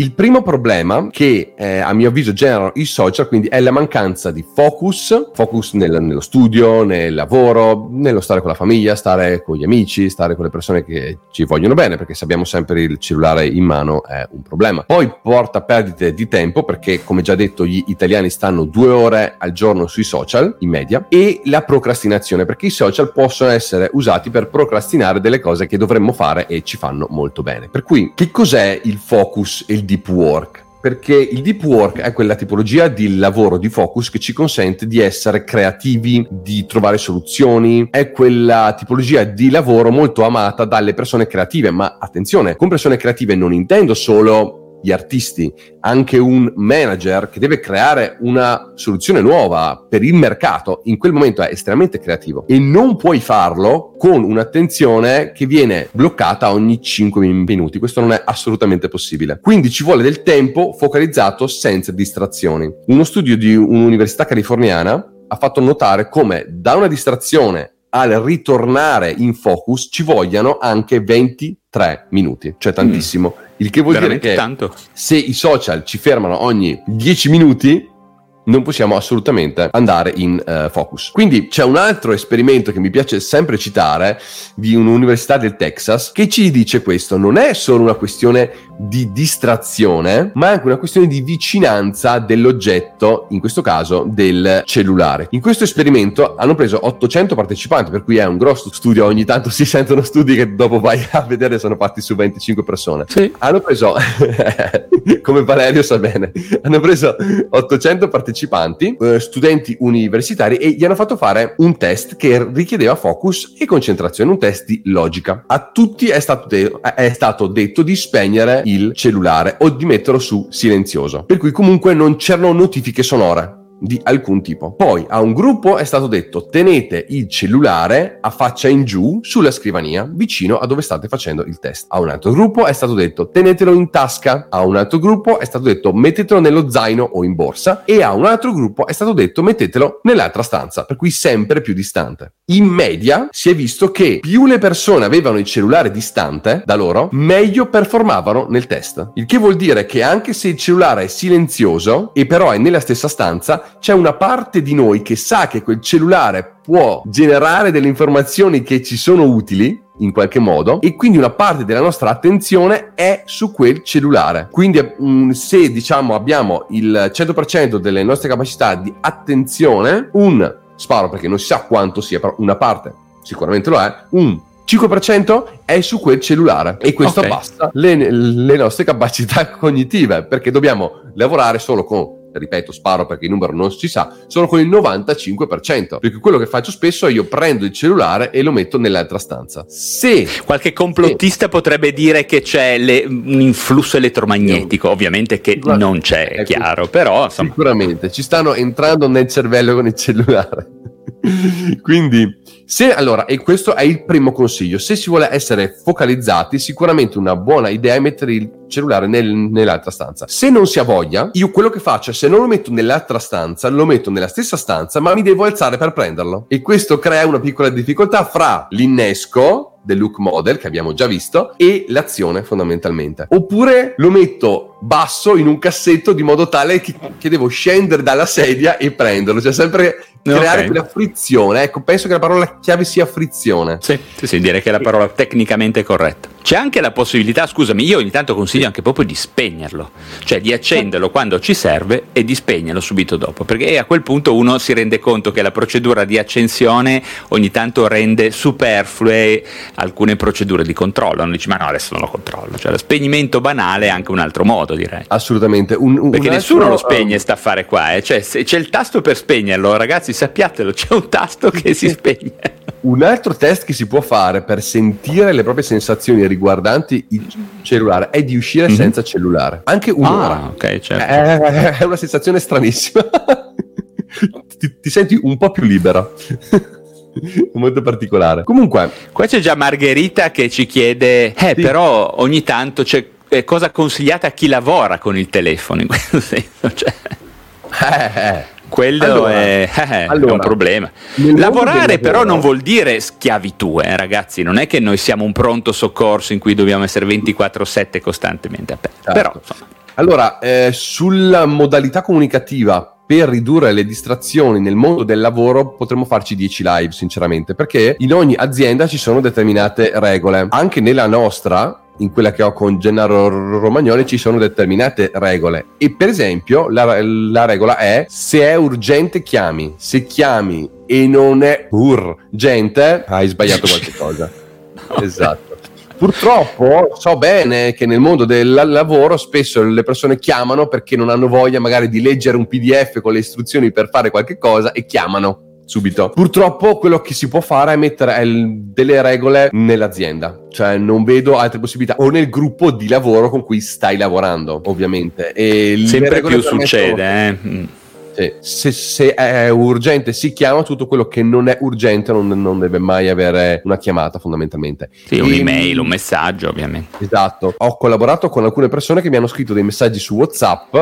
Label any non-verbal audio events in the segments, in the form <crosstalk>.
Il primo problema che eh, a mio avviso generano i social quindi è la mancanza di focus, focus nel, nello studio, nel lavoro, nello stare con la famiglia, stare con gli amici, stare con le persone che ci vogliono bene perché se abbiamo sempre il cellulare in mano è un problema. Poi porta perdite di tempo perché come già detto gli italiani stanno due ore al giorno sui social in media e la procrastinazione perché i social possono essere usati per procrastinare delle cose che dovremmo fare e ci fanno molto bene. Per cui che cos'è il focus e deep work perché il deep work è quella tipologia di lavoro di focus che ci consente di essere creativi, di trovare soluzioni, è quella tipologia di lavoro molto amata dalle persone creative, ma attenzione, con persone creative non intendo solo gli artisti, anche un manager che deve creare una soluzione nuova per il mercato, in quel momento è estremamente creativo e non puoi farlo con un'attenzione che viene bloccata ogni 5 minuti. Questo non è assolutamente possibile. Quindi ci vuole del tempo focalizzato senza distrazioni. Uno studio di un'università californiana ha fatto notare come da una distrazione al ritornare in focus ci vogliano anche 23 minuti, cioè tantissimo. Mm. Il che vuol Veramente dire che tanto. se i social ci fermano ogni 10 minuti, non possiamo assolutamente andare in uh, focus. Quindi c'è un altro esperimento che mi piace sempre citare di un'università del Texas che ci dice questo, non è solo una questione di distrazione, ma è anche una questione di vicinanza dell'oggetto, in questo caso del cellulare. In questo esperimento hanno preso 800 partecipanti, per cui è un grosso studio, ogni tanto si sentono studi che dopo vai a vedere sono fatti su 25 persone. Sì. Hanno preso, <laughs> come Valerio sa bene, hanno preso 800 partecipanti partecipanti, eh, studenti universitari, e gli hanno fatto fare un test che richiedeva focus e concentrazione, un test di logica. A tutti è stato, de- è stato detto di spegnere il cellulare o di metterlo su silenzioso, per cui comunque non c'erano notifiche sonore di alcun tipo. Poi a un gruppo è stato detto tenete il cellulare a faccia in giù sulla scrivania vicino a dove state facendo il test. A un altro gruppo è stato detto tenetelo in tasca. A un altro gruppo è stato detto mettetelo nello zaino o in borsa e a un altro gruppo è stato detto mettetelo nell'altra stanza, per cui sempre più distante. In media si è visto che più le persone avevano il cellulare distante da loro, meglio performavano nel test. Il che vuol dire che anche se il cellulare è silenzioso e però è nella stessa stanza, c'è una parte di noi che sa che quel cellulare può generare delle informazioni che ci sono utili in qualche modo e quindi una parte della nostra attenzione è su quel cellulare. Quindi mm, se diciamo abbiamo il 100% delle nostre capacità di attenzione, un sparo perché non si sa quanto sia, però una parte sicuramente lo è, un 5% è su quel cellulare e questo okay. abbassa le, le nostre capacità <laughs> cognitive perché dobbiamo lavorare solo con ripeto, sparo perché il numero non si sa, sono con il 95%. Perché quello che faccio spesso è io prendo il cellulare e lo metto nell'altra stanza. Se qualche complottista se... potrebbe dire che c'è le... un influsso elettromagnetico, ovviamente che non c'è, è chiaro, però insomma... sicuramente ci stanno entrando nel cervello con il cellulare. <laughs> Quindi, se allora, e questo è il primo consiglio, se si vuole essere focalizzati, sicuramente una buona idea è mettere il cellulare nel, nell'altra stanza. Se non si ha voglia, io quello che faccio se non lo metto nell'altra stanza, lo metto nella stessa stanza, ma mi devo alzare per prenderlo. E questo crea una piccola difficoltà fra l'innesco del look model che abbiamo già visto e l'azione fondamentalmente. Oppure lo metto basso in un cassetto di modo tale che, che devo scendere dalla sedia e prenderlo, cioè sempre creare okay. quella frizione. Ecco, penso che la parola chiave sia frizione. Sì, sì, sì, direi che è la parola tecnicamente corretta. C'è anche la possibilità, scusami, io ogni tanto consiglio anche proprio di spegnerlo, cioè di accenderlo quando ci serve e di spegnerlo subito dopo, perché a quel punto uno si rende conto che la procedura di accensione ogni tanto rende superflue alcune procedure di controllo. Non dici, ma no, adesso non lo controllo. Cioè, lo spegnimento banale è anche un altro modo, direi. Assolutamente. Un, un perché nessuno lo spegne, um... sta a fare qua, eh? cioè, se c'è il tasto per spegnerlo, ragazzi, sappiatelo, c'è un tasto che si spegne. Un altro test che si può fare per sentire le proprie sensazioni riguardanti il cellulare è di uscire mm-hmm. senza cellulare. Anche un'ora. Ah, ok, certo. È, è una sensazione stranissima. <laughs> ti, ti senti un po' più libera <laughs> molto particolare. Comunque, qua c'è già Margherita che ci chiede: Eh, sì. però ogni tanto c'è eh, cosa consigliata a chi lavora con il telefono in questo <laughs> senso. Cioè. Eh, eh. Quello allora, è, eh, allora, è, un problema. Lavorare però non vuol dire schiavitù, eh, ragazzi, non è che noi siamo un pronto soccorso in cui dobbiamo essere 24/7 costantemente aperti. Certo. Però Allora, eh, sulla modalità comunicativa per ridurre le distrazioni nel mondo del lavoro potremmo farci 10 live sinceramente perché in ogni azienda ci sono determinate regole anche nella nostra in quella che ho con Gennaro Romagnoli ci sono determinate regole. E per esempio la, la regola è se è urgente chiami. Se chiami e non è urgente hai sbagliato <laughs> qualche cosa. Esatto. Purtroppo so bene che nel mondo del lavoro spesso le persone chiamano perché non hanno voglia magari di leggere un PDF con le istruzioni per fare qualche cosa e chiamano subito. Purtroppo quello che si può fare è mettere delle regole nell'azienda, cioè non vedo altre possibilità o nel gruppo di lavoro con cui stai lavorando, ovviamente. E Sempre più succede, eh. Mm. Se, se, è urgente si chiama, tutto quello che non è urgente non, non deve mai avere una chiamata fondamentalmente. Sì, un'email, un messaggio ovviamente. Esatto. Ho collaborato con alcune persone che mi hanno scritto dei messaggi su WhatsApp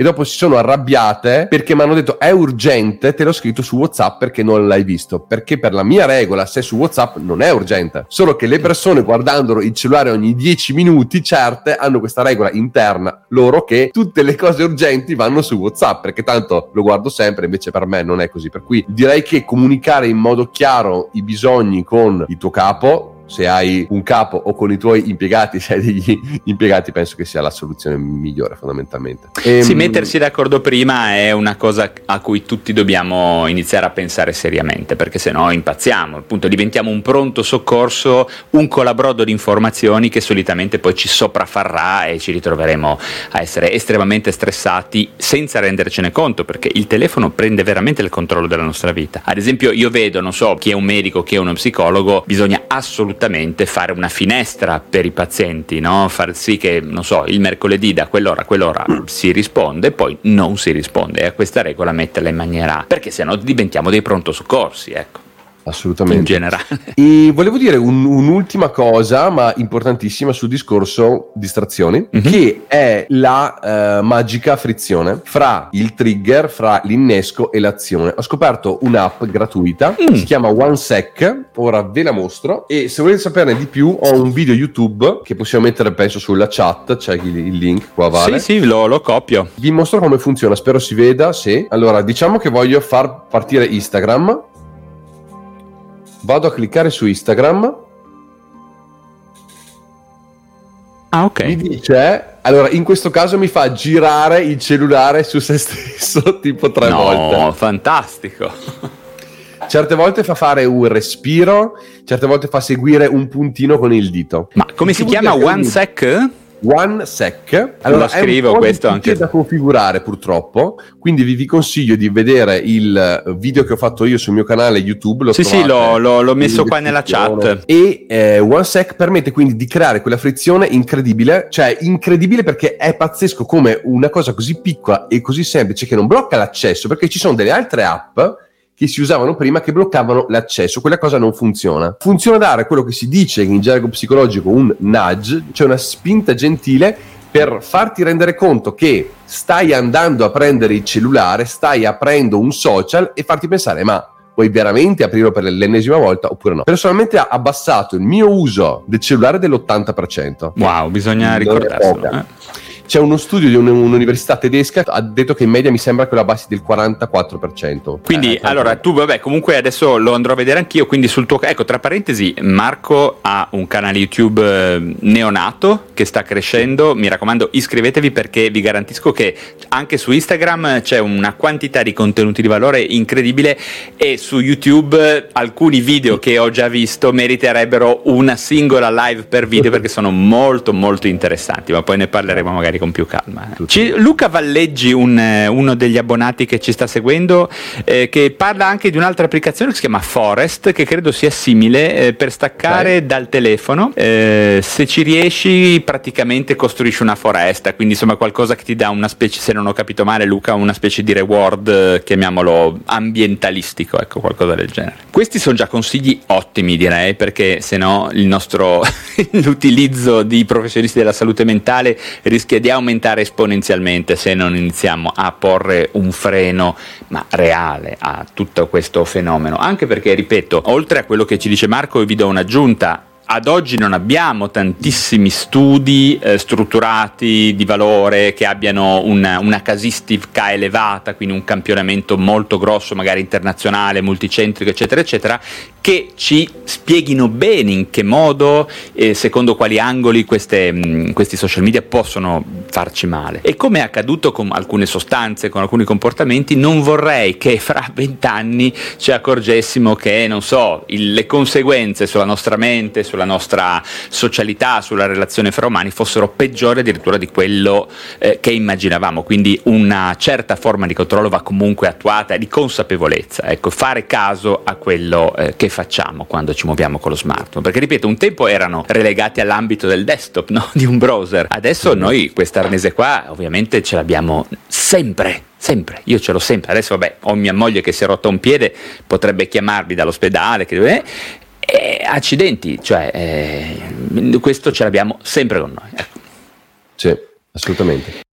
e dopo si sono arrabbiate perché mi hanno detto è urgente, te l'ho scritto su WhatsApp perché non l'hai visto. Perché per la mia regola, se su WhatsApp non è urgente. Solo che le persone guardando il cellulare ogni 10 minuti, certe, hanno questa regola interna loro che tutte le cose urgenti vanno su WhatsApp perché tanto lo guardo sempre, invece per me non è così. Per cui direi che comunicare in modo chiaro i bisogni con il tuo capo se hai un capo o con i tuoi impiegati, <laughs> se hai degli impiegati, penso che sia la soluzione migliore fondamentalmente. E, ehm, sì, mettersi d'accordo prima è una cosa a cui tutti dobbiamo iniziare a pensare seriamente, perché se no impazziamo, appunto diventiamo un pronto soccorso, un colabrodo di informazioni che solitamente poi ci sopraffarrà e ci ritroveremo a essere estremamente stressati senza rendercene conto, perché il telefono prende veramente il controllo della nostra vita. Ad esempio io vedo, non so, chi è un medico, chi è uno psicologo, bisogna assolutamente assolutamente fare una finestra per i pazienti, no? far sì che, non so, il mercoledì da quell'ora a quell'ora si risponde, poi non si risponde. E a questa regola metterla in maniera... perché sennò diventiamo dei pronto soccorsi, ecco assolutamente. In generale. E volevo dire un, un'ultima cosa, ma importantissima sul discorso distrazioni, mm-hmm. che è la uh, magica frizione fra il trigger, fra l'innesco e l'azione. Ho scoperto un'app gratuita, mm. si chiama OneSec, ora ve la mostro e se volete saperne di più ho un video YouTube che possiamo mettere penso sulla chat, c'è il, il link qua vale. Sì, sì, lo, lo copio. Vi mostro come funziona, spero si veda, sì. Allora, diciamo che voglio far partire Instagram vado a cliccare su Instagram. Ah, ok. Mi dice, allora in questo caso mi fa girare il cellulare su se stesso <laughs> tipo tre no, volte. No, fantastico. Certe volte fa fare un respiro, certe volte fa seguire un puntino con il dito. Ma come si chiama? One sec? OneSec. Allora, Lo scrivo questo anche. da configurare purtroppo, quindi vi, vi, consiglio di vedere il video che ho fatto io sul mio canale YouTube. Lo sì, sì, l'ho, l'ho, l'ho messo qua nella chat. E eh, OneSec permette quindi di creare quella frizione incredibile, cioè incredibile perché è pazzesco come una cosa così piccola e così semplice che non blocca l'accesso, perché ci sono delle altre app che si usavano prima che bloccavano l'accesso. Quella cosa non funziona. Funziona dare quello che si dice in gergo psicologico un nudge, cioè una spinta gentile per farti rendere conto che stai andando a prendere il cellulare, stai aprendo un social e farti pensare ma vuoi veramente aprirlo per l'ennesima volta oppure no. Personalmente ha abbassato il mio uso del cellulare dell'80%. Wow, bisogna ricordarselo. Eh. C'è uno studio di un'università tedesca ha detto che in media mi sembra che lo abbassi del 44%. Quindi, eh, allora, tu, vabbè, comunque adesso lo andrò a vedere anch'io, quindi sul tuo... Ecco, tra parentesi, Marco ha un canale YouTube eh, neonato che sta crescendo, mi raccomando iscrivetevi perché vi garantisco che anche su Instagram c'è una quantità di contenuti di valore incredibile e su YouTube alcuni video che ho già visto meriterebbero una singola live per video perché sono molto molto interessanti, ma poi ne parleremo magari con più calma. Eh. Ci, Luca Valleggi, un, eh, uno degli abbonati che ci sta seguendo, eh, che parla anche di un'altra applicazione che si chiama Forest, che credo sia simile eh, per staccare okay. dal telefono. Eh, se ci riesci, praticamente costruisci una foresta, quindi insomma qualcosa che ti dà una specie, se non ho capito male, Luca, una specie di reward, eh, chiamiamolo ambientalistico, ecco, qualcosa del genere. Questi sono già consigli ottimi, direi, perché se no il nostro <laughs> l'utilizzo di professionisti della salute mentale rischia di di aumentare esponenzialmente se non iniziamo a porre un freno ma reale a tutto questo fenomeno. Anche perché, ripeto, oltre a quello che ci dice Marco, vi do un'aggiunta ad oggi non abbiamo tantissimi studi eh, strutturati di valore che abbiano una, una, casistica elevata, quindi un campionamento molto grosso, magari internazionale, multicentrico, eccetera, eccetera, che ci spieghino bene in che modo, eh, secondo quali angoli queste, mh, mm, questi social media possono farci male. E come è accaduto con alcune sostanze, con alcuni comportamenti, non vorrei che fra vent'anni ci accorgessimo che, non so, il, le conseguenze sulla nostra mente, sulla nostra socialità, sulla relazione fra umani fossero peggiori addirittura di quello eh, che immaginavamo. Quindi una certa forma di controllo va comunque attuata di consapevolezza, ecco, fare caso a quello eh, che facciamo quando ci muoviamo con lo smartphone. Perché ripeto, un tempo erano relegati all'ambito del desktop, no? di un browser. Adesso noi questa arnese qua ovviamente ce l'abbiamo sempre sempre, io ce l'ho sempre. Adesso, vabbè, ho mia moglie che si è rotta un piede, potrebbe chiamarmi dall'ospedale, che, accidenti, cioè, eh, questo ce l'abbiamo sempre con noi. Ecco. Sì, assolutamente.